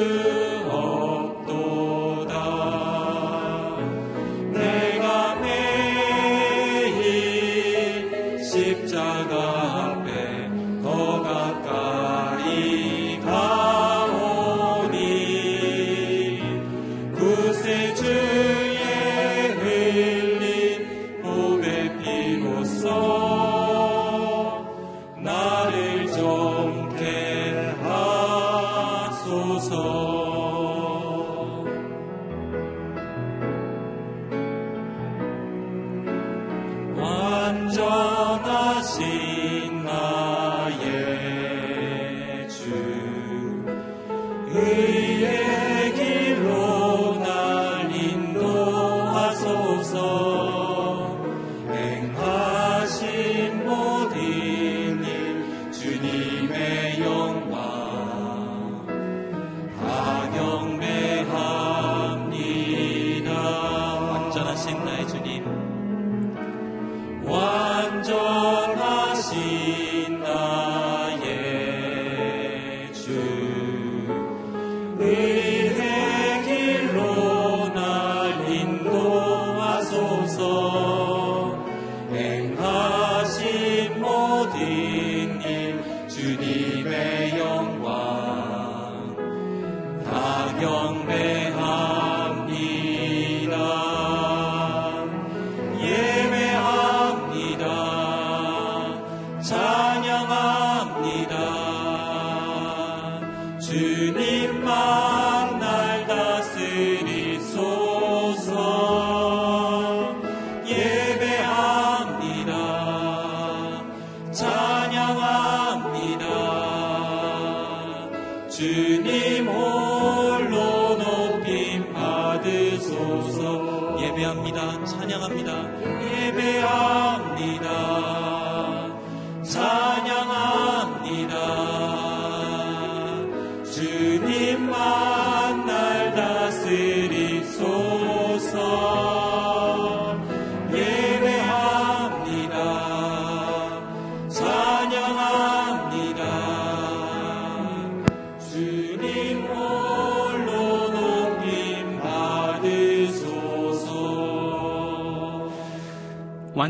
헤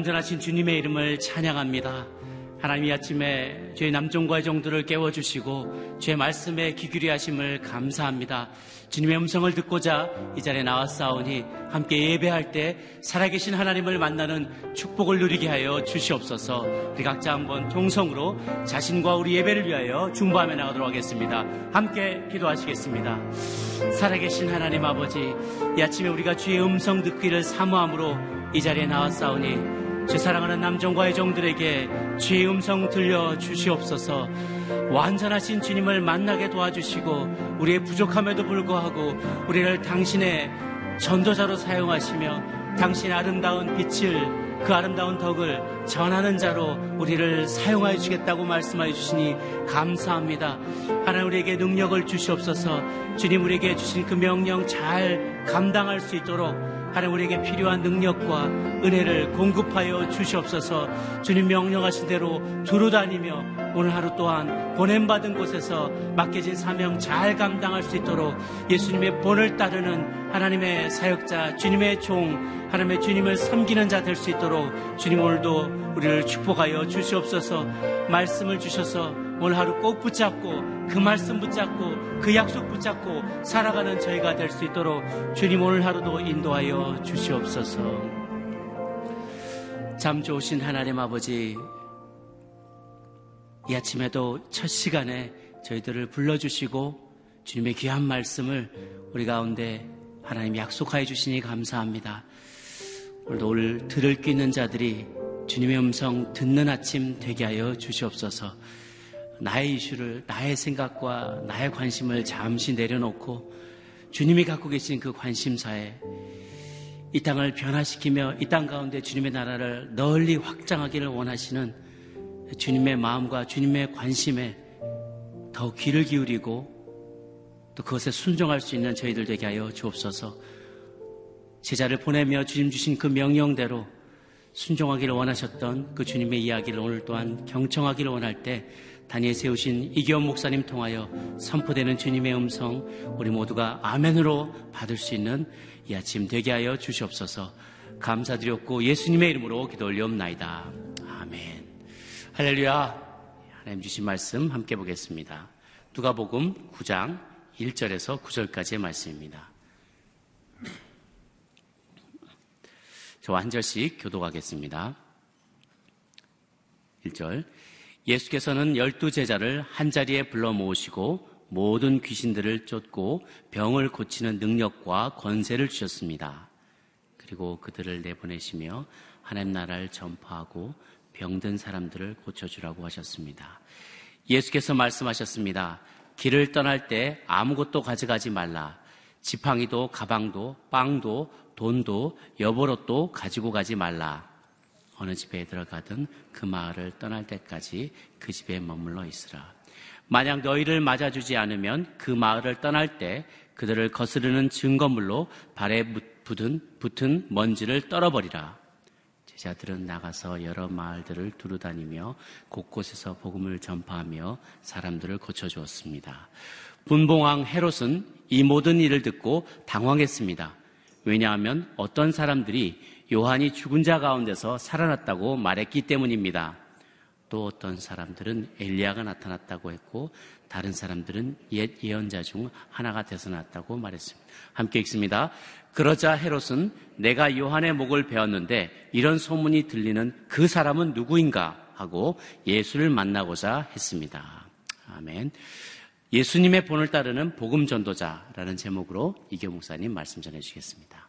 완전하신 주님의 이름을 찬양합니다. 하나님 이 아침에 저희 남종과의 정도를 깨워주시고 주의 말씀에 귀 하심을 감사합니다. 주님의 음성을 듣고자 이 자리에 나왔사오니 함께 예배할 때 살아계신 하나님을 만나는 축복을 누리게 하여 주시옵소서 우리 각자 한번 통성으로 자신과 우리 예배를 위하여 중보하며 나가도록 하겠습니다. 함께 기도하시겠습니다. 살아계신 하나님 아버지 이 아침에 우리가 주의 음성 듣기를 사모함으로 이 자리에 나왔사오니 제 사랑하는 남정과의 종들에게 주의 음성 들려 주시옵소서 완전하신 주님을 만나게 도와주시고 우리의 부족함에도 불구하고 우리를 당신의 전도자로 사용하시며 당신의 아름다운 빛을 그 아름다운 덕을 전하는 자로 우리를 사용하여 주겠다고 말씀하여 주시니 감사합니다. 하나님 우리에게 능력을 주시옵소서 주님 우리에게 주신 그 명령 잘 감당할 수 있도록 하나님 우리에게 필요한 능력과 은혜를 공급하여 주시옵소서. 주님 명령하신 대로 두루 다니며 오늘 하루 또한 보냄받은 곳에서 맡겨진 사명 잘 감당할 수 있도록 예수님의 본을 따르는 하나님의 사역자 주님의 종 하나님의 주님을 섬기는 자 될 수 있도록 주님 오늘도 우리를 축복하여 주시옵소서. 말씀을 주셔서 오늘 하루 꼭 붙잡고 그 말씀 붙잡고 그 약속 붙잡고 살아가는 저희가 될 수 있도록 주님 오늘 하루도 인도하여 주시옵소서. 참 좋으신 하나님 아버지, 이 아침에도 첫 시간에 저희들을 불러주시고 주님의 귀한 말씀을 우리 가운데 하나님 약속하여 주시니 감사합니다. 오늘도 오늘 들을 끼 있는 자들이 주님의 음성 듣는 아침 되게 하여 주시옵소서. 나의 이슈를, 나의 생각과 나의 관심을 잠시 내려놓고 주님이 갖고 계신 그 관심사에 이 땅을 변화시키며 이 땅 가운데 주님의 나라를 널리 확장하기를 원하시는 주님의 마음과 주님의 관심에 더 귀를 기울이고 또 그것에 순종할 수 있는 저희들 되게 하여 주옵소서. 제자를 보내며 주님 주신 그 명령대로 순종하기를 원하셨던 그 주님의 이야기를 오늘 또한 경청하기를 원할 때 단위에 세우신 이기원 목사님 통하여 선포되는 주님의 음성 우리 모두가 아멘으로 받을 수 있는 이 아침 되게 하여 주시옵소서 감사드렸고 예수님의 이름으로 기도 올리옵나이다. 아멘. 할렐루야. 하나님 주신 말씀 함께 보겠습니다. 누가복음 9장 1절에서 9절까지의 말씀입니다. 저와 한 절씩 교도하겠습니다. 1절. 예수께서는 열두 제자를 한자리에 불러 모으시고 모든 귀신들을 쫓고 병을 고치는 능력과 권세를 주셨습니다. 그리고 그들을 내보내시며 하나님 나라를 전파하고 병든 사람들을 고쳐주라고 하셨습니다. 예수께서 말씀하셨습니다. 길을 떠날 때 아무것도 가져가지 말라. 지팡이도 가방도 빵도 돈도 여보옷도 가지고 가지 말라. 어느 집에 들어가든 그 마을을 떠날 때까지 그 집에 머물러 있으라. 만약 너희를 맞아주지 않으면 그 마을을 떠날 때 그들을 거스르는 증거물로 발에 붙은, 붙은 먼지를 떨어버리라. 제자들은 나가서 여러 마을들을 두루 다니며 곳곳에서 복음을 전파하며 사람들을 고쳐주었습니다. 분봉왕 헤롯은 이 모든 일을 듣고 당황했습니다. 왜냐하면 어떤 사람들이 요한이 죽은 자 가운데서 살아났다고 말했기 때문입니다. 또 어떤 사람들은 엘리야가 나타났다고 했고 다른 사람들은 옛 예언자 중 하나가 되서 났다고 말했습니다. 함께 읽습니다. 그러자 헤롯은 내가 요한의 목을 베었는데 이런 소문이 들리는 그 사람은 누구인가 하고 예수를 만나고자 했습니다. 아멘. 예수님의 본을 따르는 복음 전도자라는 제목으로 이교 목사님 말씀 전해 주시겠습니다.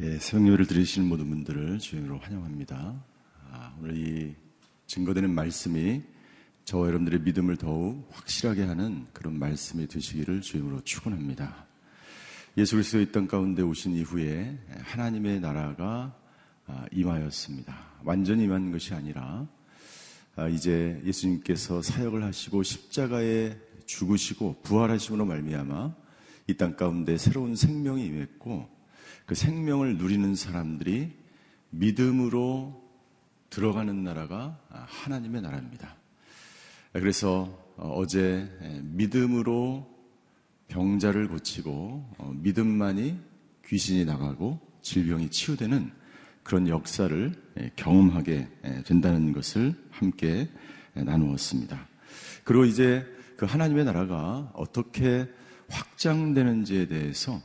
예, 새벽 예배를 들으시는 모든 분들을 주님으로 환영합니다. 아, 오늘 이 증거되는 말씀이 저와 여러분들의 믿음을 더욱 확실하게 하는 그런 말씀이 되시기를 주임으로 축원합니다. 예수 그리스도 의 땅 가운데 오신 이후에 하나님의 나라가 아, 임하였습니다. 완전히 임한 것이 아니라 아, 이제 예수님께서 사역을 하시고 십자가에 죽으시고 부활하심으로 말미암아 이 땅 가운데 새로운 생명이 임했고 그 생명을 누리는 사람들이 믿음으로 들어가는 나라가 하나님의 나라입니다. 그래서 어제 믿음으로 병자를 고치고 어, 믿음만이 귀신이 나가고 질병이 치유되는 그런 역사를 경험하게 된다는 것을 함께 나누었습니다. 그리고 이제 그 하나님의 나라가 어떻게 확장되는지에 대해서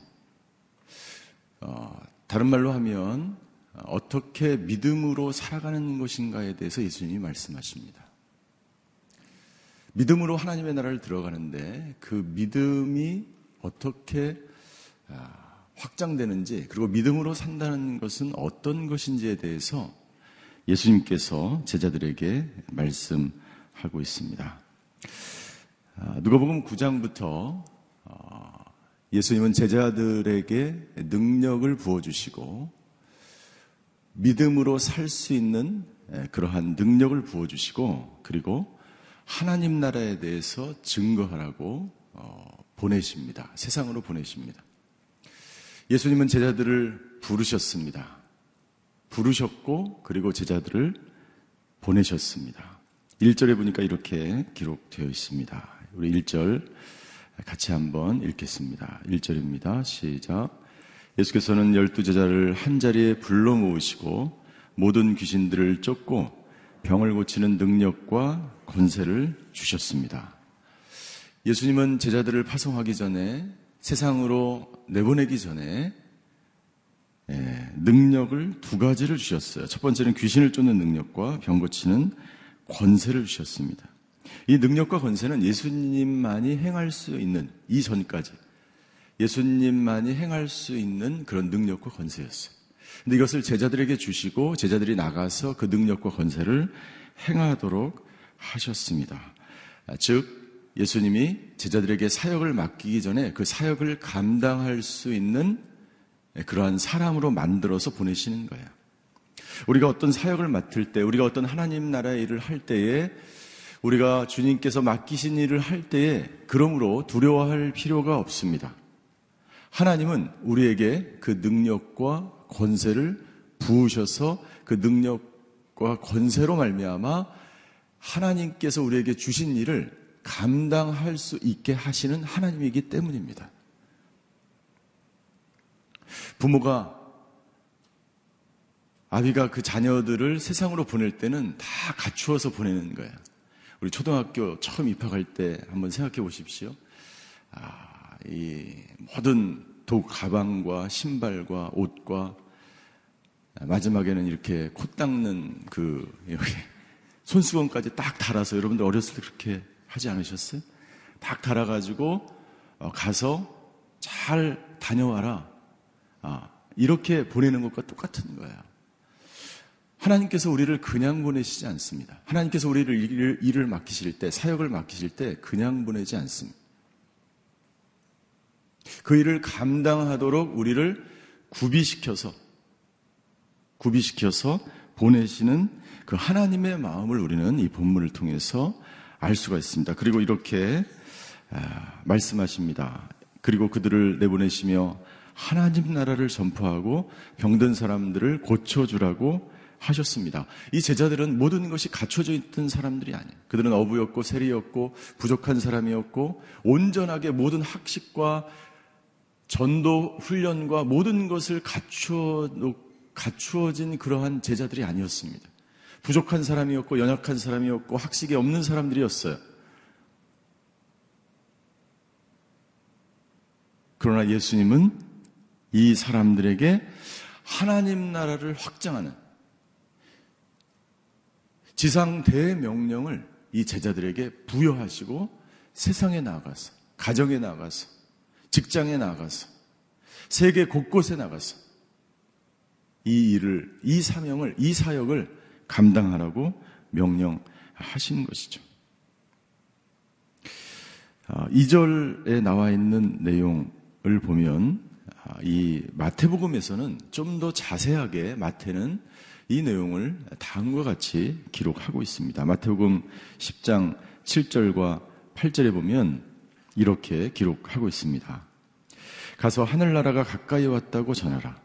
어, 다른 말로 하면 어떻게 믿음으로 살아가는 것인가에 대해서 예수님이 말씀하십니다. 믿음으로 하나님의 나라를 들어가는데 그 믿음이 어떻게 아, 확장되는지 그리고 믿음으로 산다는 것은 어떤 것인지에 대해서 예수님께서 제자들에게 말씀하고 있습니다. 아, 누가복음 9장부터 아, 예수님은 제자들에게 능력을 부어주시고 믿음으로 살 수 있는 그러한 능력을 부어주시고 그리고 하나님 나라에 대해서 증거하라고 어, 보내십니다. 세상으로 보내십니다. 예수님은 제자들을 부르셨습니다. 부르셨고 그리고 제자들을 보내셨습니다. 1절에 보니까 이렇게 기록되어 있습니다. 우리 1절 같이 한번 읽겠습니다. 1절입니다. 시작. 예수께서는 열두 제자를 한 자리에 불러 모으시고 모든 귀신들을 쫓고 병을 고치는 능력과 권세를 주셨습니다. 예수님은 제자들을 파송하기 전에 세상으로 내보내기 전에 예, 능력을 두 가지를 주셨어요. 첫 번째는 귀신을 쫓는 능력과 병 고치는 권세를 주셨습니다. 이 능력과 권세는 예수님만이 행할 수 있는 이전까지 예수님만이 행할 수 있는 그런 능력과 권세였어요. 근데 이것을 제자들에게 주시고 제자들이 나가서 그 능력과 권세를 행하도록 하셨습니다. 즉, 예수님이 제자들에게 사역을 맡기기 전에 그 사역을 감당할 수 있는 그러한 사람으로 만들어서 보내시는 거예요. 우리가 어떤 사역을 맡을 때, 우리가 어떤 하나님 나라의 일을 할 때에 우리가 주님께서 맡기신 일을 할 때에 그러므로 두려워할 필요가 없습니다. 하나님은 우리에게 그 능력과 권세를 부으셔서 그 능력과 권세로 말미암아 하나님께서 우리에게 주신 일을 감당할 수 있게 하시는 하나님이기 때문입니다. 부모가 아비가 그 자녀들을 세상으로 보낼 때는 다 갖추어서 보내는 거예요. 우리 초등학교 처음 입학할 때 한번 생각해 보십시오. 아, 이 모든 독 가방과 신발과 옷과 마지막에는 이렇게 코 닦는 그 이렇게 손수건까지 딱 달아서 여러분들 어렸을 때 그렇게 하지 않으셨어요? 딱 달아가지고 어, 가서 잘 다녀와라. 아, 이렇게 보내는 것과 똑같은 거예요. 하나님께서 우리를 그냥 보내시지 않습니다. 하나님께서 우리를 일을, 일을 맡기실 때, 사역을 맡기실 때 그냥 보내지 않습니다. 그 일을 감당하도록 우리를 구비시켜서 구비시켜서 보내시는 그 하나님의 마음을 우리는 이 본문을 통해서 알 수가 있습니다. 그리고 이렇게 아, 말씀하십니다. 그리고 그들을 내보내시며 하나님 나라를 전파하고 병든 사람들을 고쳐주라고 하셨습니다. 이 제자들은 모든 것이 갖춰져 있던 사람들이 아니에요. 그들은 어부였고 세리였고 부족한 사람이었고 온전하게 모든 학식과 전도 훈련과 모든 것을 갖추어, 갖추어진 그러한 제자들이 아니었습니다. 부족한 사람이었고, 연약한 사람이었고, 학식이 없는 사람들이었어요. 그러나 예수님은 이 사람들에게 하나님 나라를 확장하는 지상 대명령을 이 제자들에게 부여하시고 세상에 나가서, 가정에 나가서, 직장에 나가서 세계 곳곳에 나가서 이 일을 이 사명을 이 사역을 감당하라고 명령하신 것이죠. 아, 2절에 나와 있는 내용을 보면 아, 이 마태복음에서는 좀 더 자세하게 마태는 이 내용을 다음과 같이 기록하고 있습니다. 마태복음 10장 7절과 8절에 보면 이렇게 기록하고 있습니다. 가서 하늘나라가 가까이 왔다고 전하라.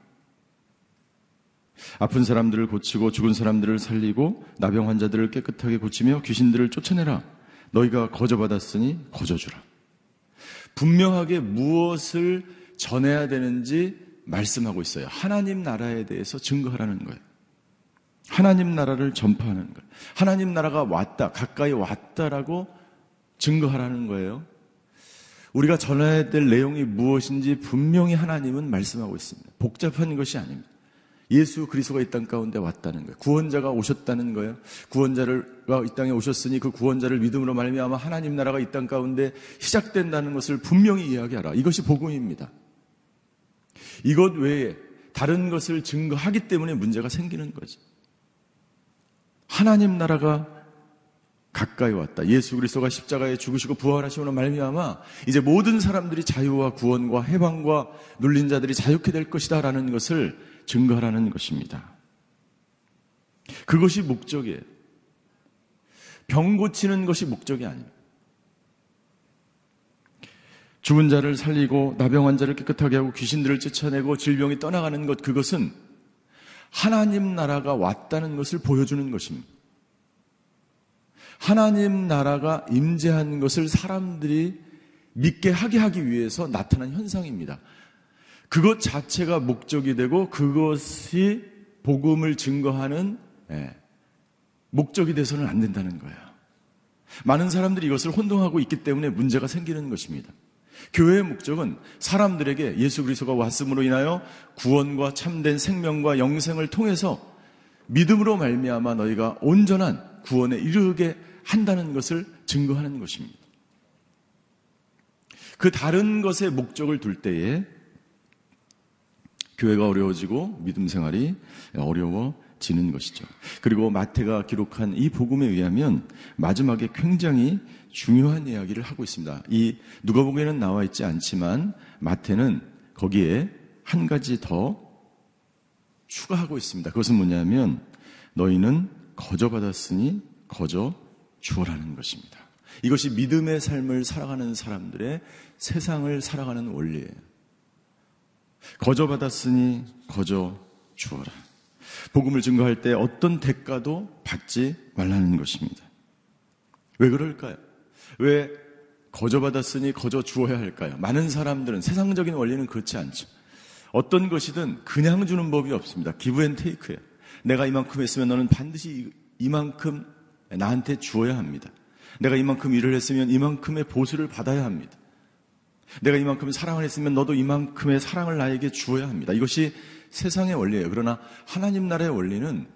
아픈 사람들을 고치고 죽은 사람들을 살리고 나병 환자들을 깨끗하게 고치며 귀신들을 쫓아내라. 너희가 거저 받았으니 거저 주라. 분명하게 무엇을 전해야 되는지 말씀하고 있어요. 하나님 나라에 대해서 증거하라는 거예요. 하나님 나라를 전파하는 거예요. 하나님 나라가 왔다, 가까이 왔다라고 증거하라는 거예요. 우리가 전해야 될 내용이 무엇인지 분명히 하나님은 말씀하고 있습니다. 복잡한 것이 아닙니다. 예수 그리스도가 이 땅 가운데 왔다는 거예요. 구원자가 오셨다는 거예요. 구원자가 이 땅에 오셨으니 그 구원자를 믿음으로 말미암아 하나님 나라가 이 땅 가운데 시작된다는 것을 분명히 이야기하라. 이것이 복음입니다. 이것 외에 다른 것을 증거하기 때문에 문제가 생기는 거죠. 하나님 나라가 가까이 왔다. 예수 그리스도가 십자가에 죽으시고 부활하시므로 말미암아 이제 모든 사람들이 자유와 구원과 해방과 눌린 자들이 자유케 될 것이다라는 것을 증거하라는 것입니다. 그것이 목적이에요. 병 고치는 것이 목적이 아닙니다. 죽은 자를 살리고 나병 환자를 깨끗하게 하고 귀신들을 쫓아내고 질병이 떠나가는 것 그것은 하나님 나라가 왔다는 것을 보여주는 것입니다. 하나님 나라가 임재한 것을 사람들이 믿게 하게 하기 위해서 나타난 현상입니다. 그것 자체가 목적이 되고 그것이 복음을 증거하는 예, 목적이 돼서는 안 된다는 거예요. 많은 사람들이 이것을 혼동하고 있기 때문에 문제가 생기는 것입니다. 교회의 목적은 사람들에게 예수 그리스도가 왔음으로 인하여 구원과 참된 생명과 영생을 통해서 믿음으로 말미암아 너희가 온전한 구원에 이르게 한다는 것을 증거하는 것입니다. 그 다른 것에 목적을 둘 때에 교회가 어려워지고 믿음 생활이 어려워 지는 것이죠. 그리고 마태가 기록한 이 복음에 의하면 마지막에 굉장히 중요한 이야기를 하고 있습니다. 이 누가복음에는 나와 있지 않지만 마태는 거기에 한 가지 더 추가하고 있습니다. 그것은 뭐냐면 너희는 거저 받았으니 거저 주어라는 것입니다. 이것이 믿음의 삶을 살아가는 사람들의 세상을 살아가는 원리예요. 거저 받았으니 거저 주어라. 복음을 증거할 때 어떤 대가도 받지 말라는 것입니다. 왜 그럴까요? 왜 거저 받았으니 거저 주어야 할까요? 많은 사람들은 세상적인 원리는 그렇지 않죠. 어떤 것이든 그냥 주는 법이 없습니다. give and take예요. 내가 이만큼 했으면 너는 반드시 이만큼 나한테 주어야 합니다. 내가 이만큼 일을 했으면 이만큼의 보수를 받아야 합니다. 내가 이만큼 사랑을 했으면 너도 이만큼의 사랑을 나에게 주어야 합니다. 이것이 세상의 원리예요. 그러나 하나님 나라의 원리는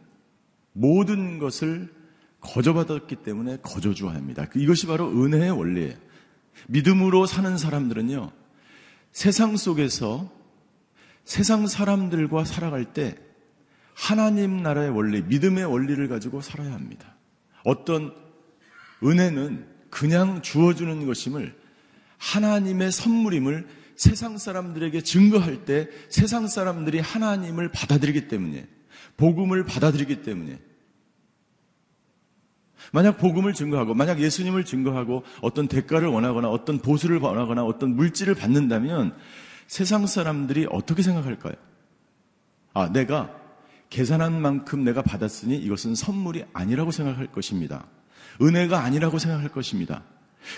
모든 것을 거저받았기 때문에 거저주어야 합니다. 이것이 바로 은혜의 원리예요. 믿음으로 사는 사람들은요, 세상 속에서 세상 사람들과 살아갈 때 하나님 나라의 원리, 믿음의 원리를 가지고 살아야 합니다. 어떤 은혜는 그냥 주어주는 것임을 하나님의 선물임을 세상 사람들에게 증거할 때 세상 사람들이 하나님을 받아들이기 때문에 복음을 받아들이기 때문에 만약 복음을 증거하고 만약 예수님을 증거하고 어떤 대가를 원하거나 어떤 보수를 원하거나 어떤 물질을 받는다면 세상 사람들이 어떻게 생각할까요? 아, 내가 계산한 만큼 내가 받았으니 이것은 선물이 아니라고 생각할 것입니다. 은혜가 아니라고 생각할 것입니다.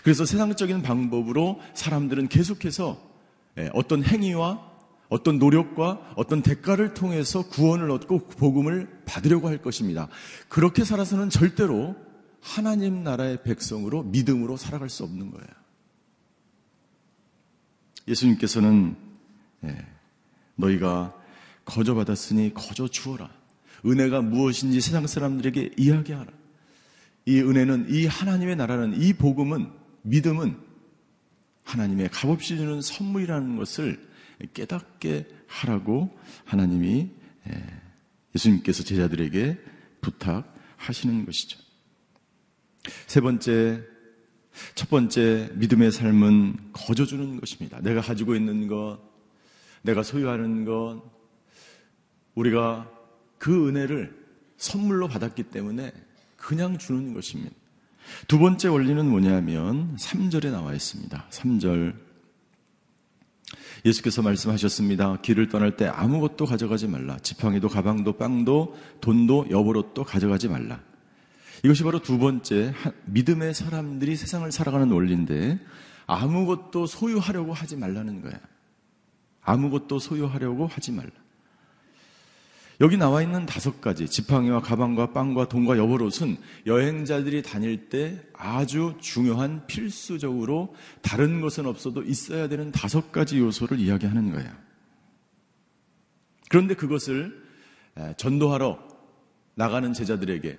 그래서 세상적인 방법으로 사람들은 계속해서 예, 어떤 행위와 어떤 노력과 어떤 대가를 통해서 구원을 얻고 복음을 받으려고 할 것입니다. 그렇게 살아서는 절대로 하나님 나라의 백성으로 믿음으로 살아갈 수 없는 거예요. 예수님께서는 예, 너희가 거저 받았으니 거저 주어라. 은혜가 무엇인지 세상 사람들에게 이야기하라. 이 은혜는 이 하나님의 나라는 이 복음은 믿음은 하나님의 값없이 주는 선물이라는 것을 깨닫게 하라고 하나님이 예, 예수님께서 제자들에게 부탁하시는 것이죠. 세 번째 첫 번째 믿음의 삶은 거저주는 것입니다. 내가 가지고 있는 것, 내가 소유하는 것, 우리가 그 은혜를 선물로 받았기 때문에 그냥 주는 것입니다. 두 번째 원리는 뭐냐면 3절에 나와 있습니다. 3절. 예수께서 말씀하셨습니다. 길을 떠날 때 아무것도 가져가지 말라. 지팡이도 가방도 빵도 돈도 여보로또 가져가지 말라. 이것이 바로 두 번째 믿음의 사람들이 세상을 살아가는 원리인데 아무것도 소유하려고 하지 말라는 거야. 아무것도 소유하려고 하지 말라. 여기 나와 있는 다섯 가지 지팡이와 가방과 빵과 돈과 여벌옷은 여행자들이 다닐 때 아주 중요한 필수적으로 다른 것은 없어도 있어야 되는 다섯 가지 요소를 이야기하는 거예요. 그런데 그것을 전도하러 나가는 제자들에게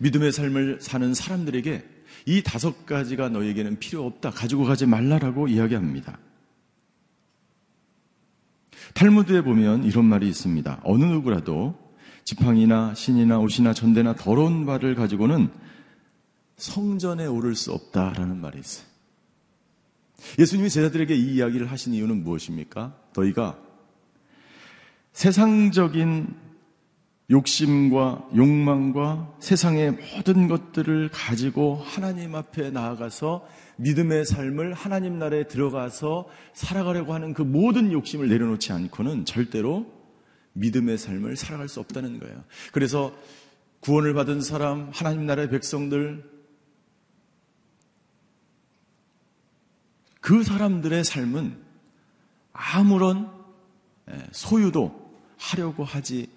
믿음의 삶을 사는 사람들에게 이 다섯 가지가 너에게는 필요 없다. 가지고 가지 말라라고 이야기합니다. 탈무드에 보면 이런 말이 있습니다. 어느 누구라도 지팡이나 신이나 옷이나 전대나 더러운 발을 가지고는 성전에 오를 수 없다라는 말이 있어요. 예수님이 제자들에게 이 이야기를 하신 이유는 무엇입니까? 너희가 세상적인 욕심과 욕망과 세상의 모든 것들을 가지고 하나님 앞에 나아가서 믿음의 삶을 하나님 나라에 들어가서 살아가려고 하는 그 모든 욕심을 내려놓지 않고는 절대로 믿음의 삶을 살아갈 수 없다는 거예요. 그래서 구원을 받은 사람, 하나님 나라의 백성들, 그 사람들의 삶은 아무런 예, 소유도 하려고 하지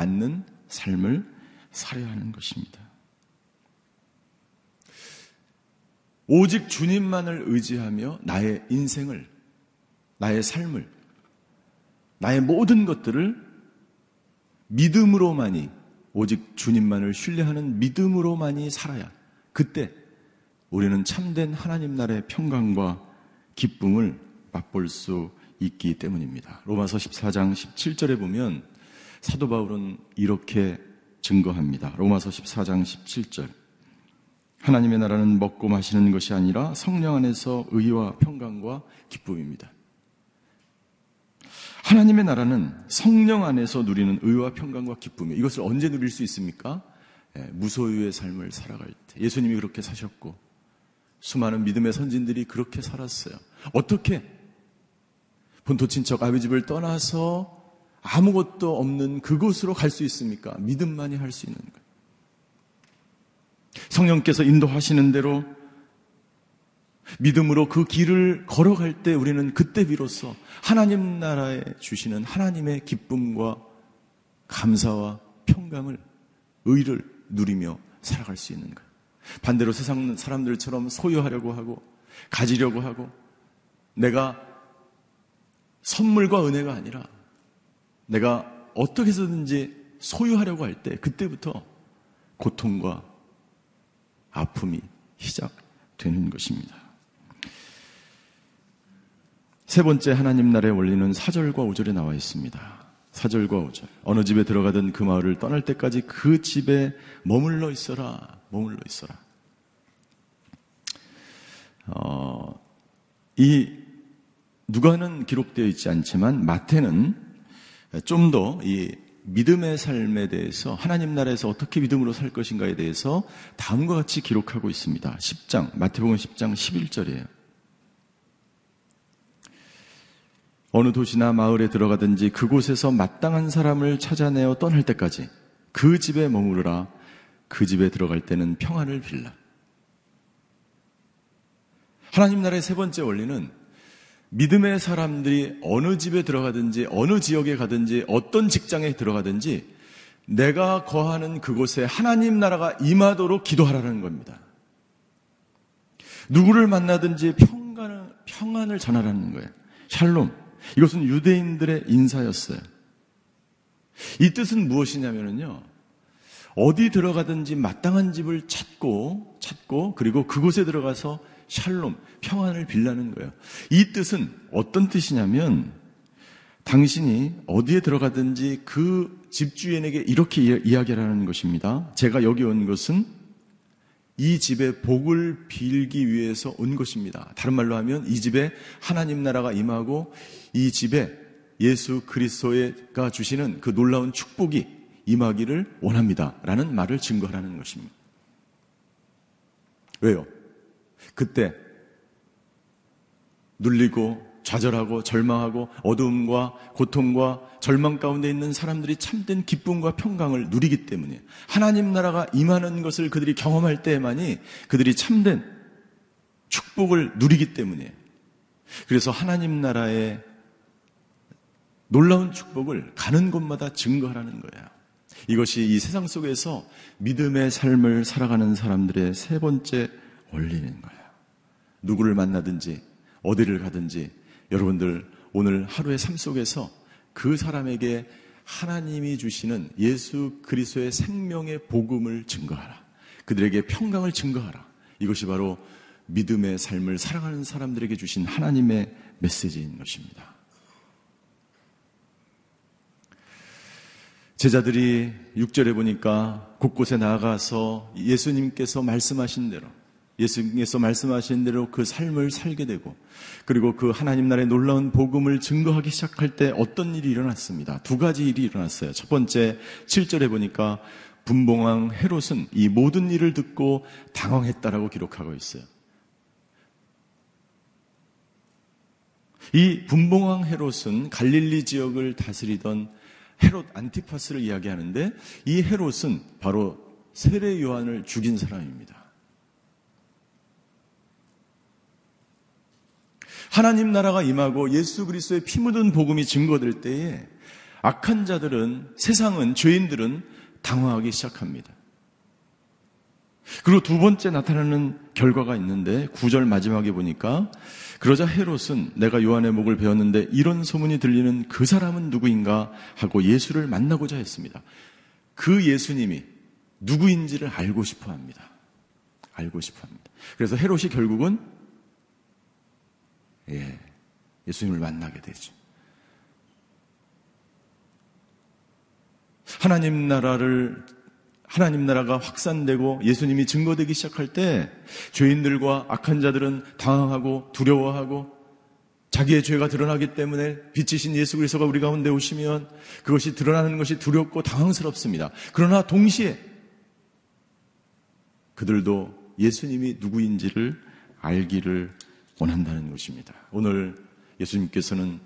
않는 삶을 살아야 하는 것입니다. 오직 주님만을 의지하며 나의 인생을, 나의 삶을, 나의 모든 것들을 믿음으로만이, 오직 주님만을 신뢰하는 믿음으로만이 살아야 그때 우리는 참된 하나님 나라의 평강과 기쁨을 맛볼 수 있기 때문입니다. 로마서 14장 17절에 보면 사도 바울은 이렇게 증거합니다. 로마서 14장 17절. 하나님의 나라는 먹고 마시는 것이 아니라 성령 안에서 의와 평강과 기쁨입니다. 하나님의 나라는 성령 안에서 누리는 의와 평강과 기쁨이 이것을 언제 누릴 수 있습니까? 예, 무소유의 삶을 살아갈 때 예수님이 그렇게 사셨고 수많은 믿음의 선진들이 그렇게 살았어요. 어떻게 본토 친척 아비 집을 떠나서 아무것도 없는 그곳으로 갈 수 있습니까? 믿음만이 할 수 있는 거예요. 성령께서 인도하시는 대로 믿음으로 그 길을 걸어갈 때 우리는 그때 비로소 하나님 나라에 주시는 하나님의 기쁨과 감사와 평강을 의를 누리며 살아갈 수 있는 거예요. 반대로 세상 사람들처럼 소유하려고 하고 가지려고 하고 내가 선물과 은혜가 아니라 내가 어떻게 해서든지 소유하려고 할 때 그때부터 고통과 아픔이 시작되는 것입니다. 세 번째 하나님 나라의 원리는 4절과 5절에 나와 있습니다. 4절과 5절. 어느 집에 들어가든 그 마을을 떠날 때까지 그 집에 머물러 있어라. 머물러 있어라. 어, 이 누가는 기록되어 있지 않지만 마태는 좀 더 이 믿음의 삶에 대해서 하나님 나라에서 어떻게 믿음으로 살 것인가에 대해서 다음과 같이 기록하고 있습니다. 10장, 마태복음 10장 11절이에요. 어느 도시나 마을에 들어가든지 그곳에서 마땅한 사람을 찾아내어 떠날 때까지 그 집에 머무르라 그 집에 들어갈 때는 평안을 빌라. 하나님 나라의 세 번째 원리는 믿음의 사람들이 어느 집에 들어가든지 어느 지역에 가든지 어떤 직장에 들어가든지 내가 거하는 그곳에 하나님 나라가 임하도록 기도하라는 겁니다. 누구를 만나든지 평안을, 평안을 전하라는 거예요. 샬롬. 이것은 유대인들의 인사였어요. 이 뜻은 무엇이냐면요. 어디 들어가든지 마땅한 집을 찾고, 찾고, 그리고 그곳에 들어가서 샬롬, 평안을 빌라는 거예요. 이 뜻은 어떤 뜻이냐면 당신이 어디에 들어가든지 그 집주인에게 이렇게 이야기하라는 것입니다. 제가 여기 온 것은 이 집에 복을 빌기 위해서 온 것입니다. 다른 말로 하면 이 집에 하나님 나라가 임하고 이 집에 예수 그리스도가 주시는 그 놀라운 축복이 임하기를 원합니다. 라는 말을 증거하는 것입니다. 왜요? 그때 눌리고 좌절하고 절망하고 어두움과 고통과 절망 가운데 있는 사람들이 참된 기쁨과 평강을 누리기 때문에 하나님 나라가 임하는 것을 그들이 경험할 때만이 그들이 참된 축복을 누리기 때문에 그래서 하나님 나라의 놀라운 축복을 가는 곳마다 증거하라는 거예요. 이것이 이 세상 속에서 믿음의 삶을 살아가는 사람들의 세 번째 원리는 거예요. 누구를 만나든지 어디를 가든지 여러분들 오늘 하루의 삶 속에서 그 사람에게 하나님이 주시는 예수 그리스도의 생명의 복음을 증거하라. 그들에게 평강을 증거하라. 이것이 바로 믿음의 삶을 사랑하는 사람들에게 주신 하나님의 메시지인 것입니다. 제자들이 6절에 보니까 곳곳에 나아가서 예수님께서 말씀하신 대로 예수님께서 말씀하신 대로 그 삶을 살게 되고 그리고 그 하나님 나라의 놀라운 복음을 증거하기 시작할 때 어떤 일이 일어났습니다. 두 가지 일이 일어났어요. 첫 번째 7절에 보니까 분봉왕 헤롯은 이 모든 일을 듣고 당황했다라고 기록하고 있어요. 이 분봉왕 헤롯은 갈릴리 지역을 다스리던 헤롯 안티파스를 이야기하는데 이 헤롯은 바로 세례 요한을 죽인 사람입니다. 하나님 나라가 임하고 예수 그리스도의 피 묻은 복음이 증거될 때에 악한 자들은 세상은 죄인들은 당황하기 시작합니다. 그리고 두 번째 나타나는 결과가 있는데 구절 마지막에 보니까 그러자 헤롯은 내가 요한의 목을 베었는데 이런 소문이 들리는 그 사람은 누구인가 하고 예수를 만나고자 했습니다. 그 예수님이 누구인지를 알고 싶어 합니다. 알고 싶어 합니다. 그래서 헤롯이 결국은 예, 예수님을 만나게 되죠. 하나님 나라를 하나님 나라가 확산되고 예수님이 증거되기 시작할 때 죄인들과 악한 자들은 당황하고 두려워하고 자기의 죄가 드러나기 때문에 빛이신 예수 그리스도가 우리 가운데 오시면 그것이 드러나는 것이 두렵고 당황스럽습니다. 그러나 동시에 그들도 예수님이 누구인지를 알기를 원한다는 것입니다. 오늘 예수님께서는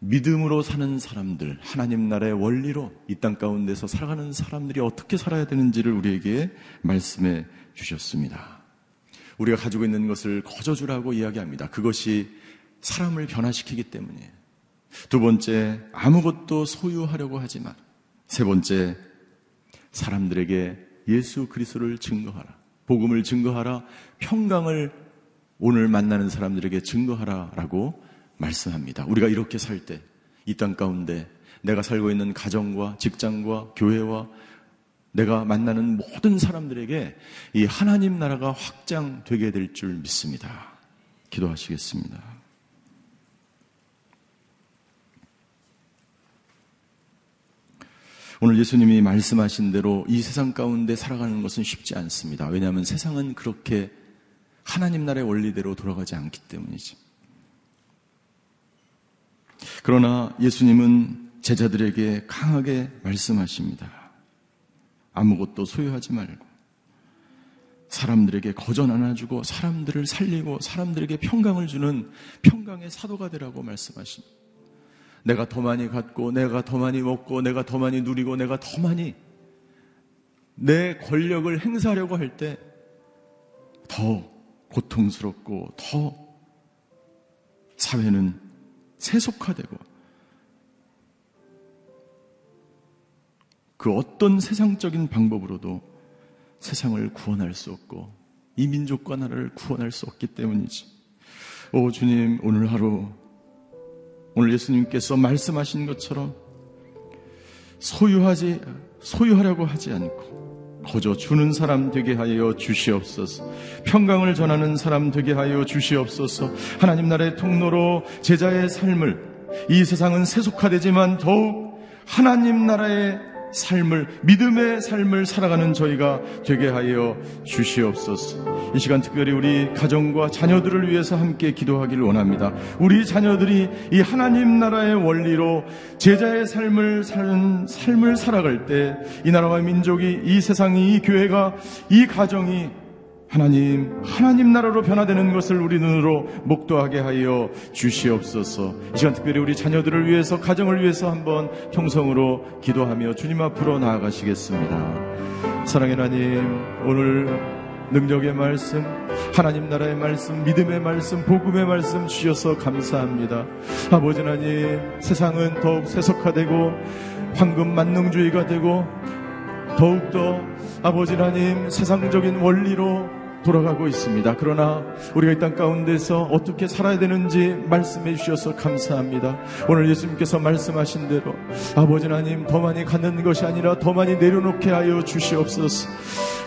믿음으로 사는 사람들, 하나님 나라의 원리로 이 땅 가운데서 살아가는 사람들이 어떻게 살아야 되는지를 우리에게 말씀해 주셨습니다. 우리가 가지고 있는 것을 거저주라고 이야기합니다. 그것이 사람을 변화시키기 때문이에요. 두 번째, 아무것도 소유하려고 하지 마. 세 번째, 사람들에게 예수 그리스도를 증거하라. 복음을 증거하라. 평강을 오늘 만나는 사람들에게 증거하라라고 말씀합니다. 우리가 이렇게 살 때 이 땅 가운데 내가 살고 있는 가정과 직장과 교회와 내가 만나는 모든 사람들에게 이 하나님 나라가 확장되게 될 줄 믿습니다. 기도하시겠습니다. 오늘 예수님이 말씀하신 대로 이 세상 가운데 살아가는 것은 쉽지 않습니다. 왜냐하면 세상은 그렇게 하나님 나라의 원리대로 돌아가지 않기 때문이지. 그러나 예수님은 제자들에게 강하게 말씀하십니다. 아무것도 소유하지 말고 사람들에게 거전 안아주고 사람들을 살리고 사람들에게 평강을 주는 평강의 사도가 되라고 말씀하십니다. 내가 더 많이 갖고 내가 더 많이 먹고 내가 더 많이 누리고 내가 더 많이 내 권력을 행사하려고 할 때 더 고통스럽고 더 사회는 세속화되고 그 어떤 세상적인 방법으로도 세상을 구원할 수 없고 이 민족과 나라를 구원할 수 없기 때문이지. 오 주님 오늘 하루 오늘 예수님께서 말씀하신 것처럼 소유하지 소유하려고 하지 않고 거저 주는 사람 되게 하여 주시옵소서. 평강을 전하는 사람 되게 하여 주시옵소서. 하나님 나라의 통로로 제자의 삶을 이 세상은 세속화되지만 더욱 하나님 나라의 삶을 믿음의 삶을 살아가는 저희가 되게 하여 주시옵소서. 이 시간 특별히 우리 가정과 자녀들을 위해서 함께 기도하기를 원합니다. 우리 자녀들이 이 하나님 나라의 원리로 제자의 삶을 사는 삶을 살아갈 때 이 나라와 민족이 이 세상이 이 교회가 이 가정이 하나님, 하나님 나라로 변화되는 것을 우리 눈으로 목도하게 하여 주시옵소서. 이 시간 특별히 우리 자녀들을 위해서, 가정을 위해서 한번 통성으로 기도하며 주님 앞으로 나아가시겠습니다. 사랑의 하나님, 오늘 능력의 말씀, 하나님 나라의 말씀, 믿음의 말씀, 복음의 말씀 주셔서 감사합니다. 아버지 하나님, 세상은 더욱 세속화되고 황금 만능주의가 되고 더욱더 아버지 하나님 세상적인 원리로 돌아가고 있습니다. 그러나 우리가 이 땅 가운데서 어떻게 살아야 되는지 말씀해 주셔서 감사합니다. 오늘 예수님께서 말씀하신 대로 아버지 하나님 더 많이 갖는 것이 아니라 더 많이 내려놓게 하여 주시옵소서.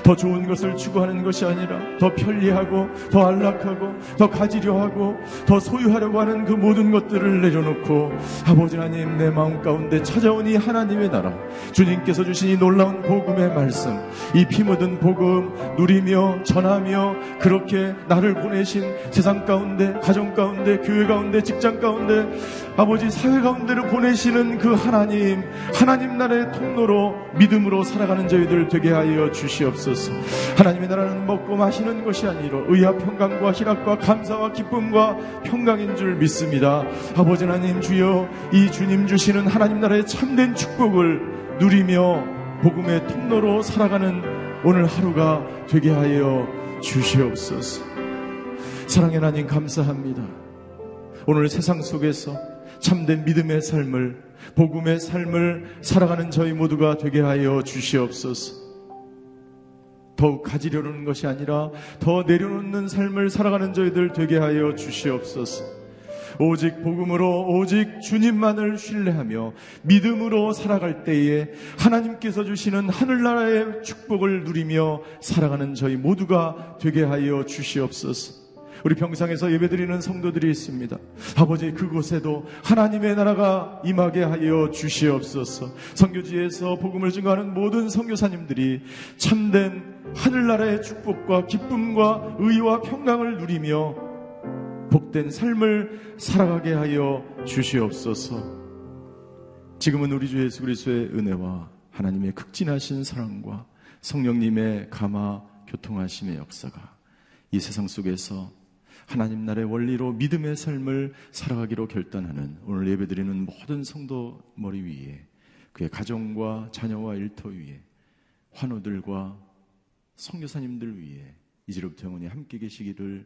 더 좋은 것을 추구하는 것이 아니라 더 편리하고 더 안락하고 더 가지려 하고 더 소유하려고 하는 그 모든 것들을 내려놓고 아버지 하나님 내 마음 가운데 찾아오니 하나님의 나라 주님께서 주신 이 놀라운 복음의 말씀 이 피 묻은 복음 누리며 전하며 그렇게 나를 보내신 세상 가운데 가정 가운데 교회 가운데 직장 가운데 아버지 사회 가운데를 보내시는 그 하나님 하나님 나라의 통로로 믿음으로 살아가는 저희들 되게 하여 주시옵소서. 하나님의 나라는 먹고 마시는 것이 아니라 의와 평강과 희락과 감사와 기쁨과 평강인 줄 믿습니다. 아버지 하나님 주여 이 주님 주시는 하나님 나라의 참된 축복을 누리며 복음의 통로로 살아가는 오늘 하루가 되게 하여 주시옵소서 사랑의 하나님 감사합니다 오늘 세상 속에서 참된 믿음의 삶을, 복음의 삶을 살아가는 저희 모두가 되게 하여 주시옵소서. 더욱 가지려는 것이 아니라 더 내려놓는 삶을 살아가는 저희들 되게 하여 주시옵소서. 오직 복음으로 오직 주님만을 신뢰하며 믿음으로 살아갈 때에 하나님께서 주시는 하늘나라의 축복을 누리며 살아가는 저희 모두가 되게 하여 주시옵소서. 우리 평상에서 예배드리는 성도들이 있습니다. 아버지 그곳에도 하나님의 나라가 임하게 하여 주시옵소서. 성교지에서 복음을 증거하는 모든 성교사님들이 참된 하늘나라의 축복과 기쁨과 의와 평강을 누리며 복된 삶을 살아가게 하여 주시옵소서. 지금은 우리 주 예수 그리스도의 은혜와 하나님의 극진하신 사랑과 성령님의 감화 교통하심의 역사가 이 세상 속에서 하나님 나라의 원리로 믿음의 삶을 살아가기로 결단하는 오늘 예배드리는 모든 성도 머리 위에 그의 가정과 자녀와 일터 위에 환우들과 성교사님들 위에 이제로부터 영원히 함께 계시기를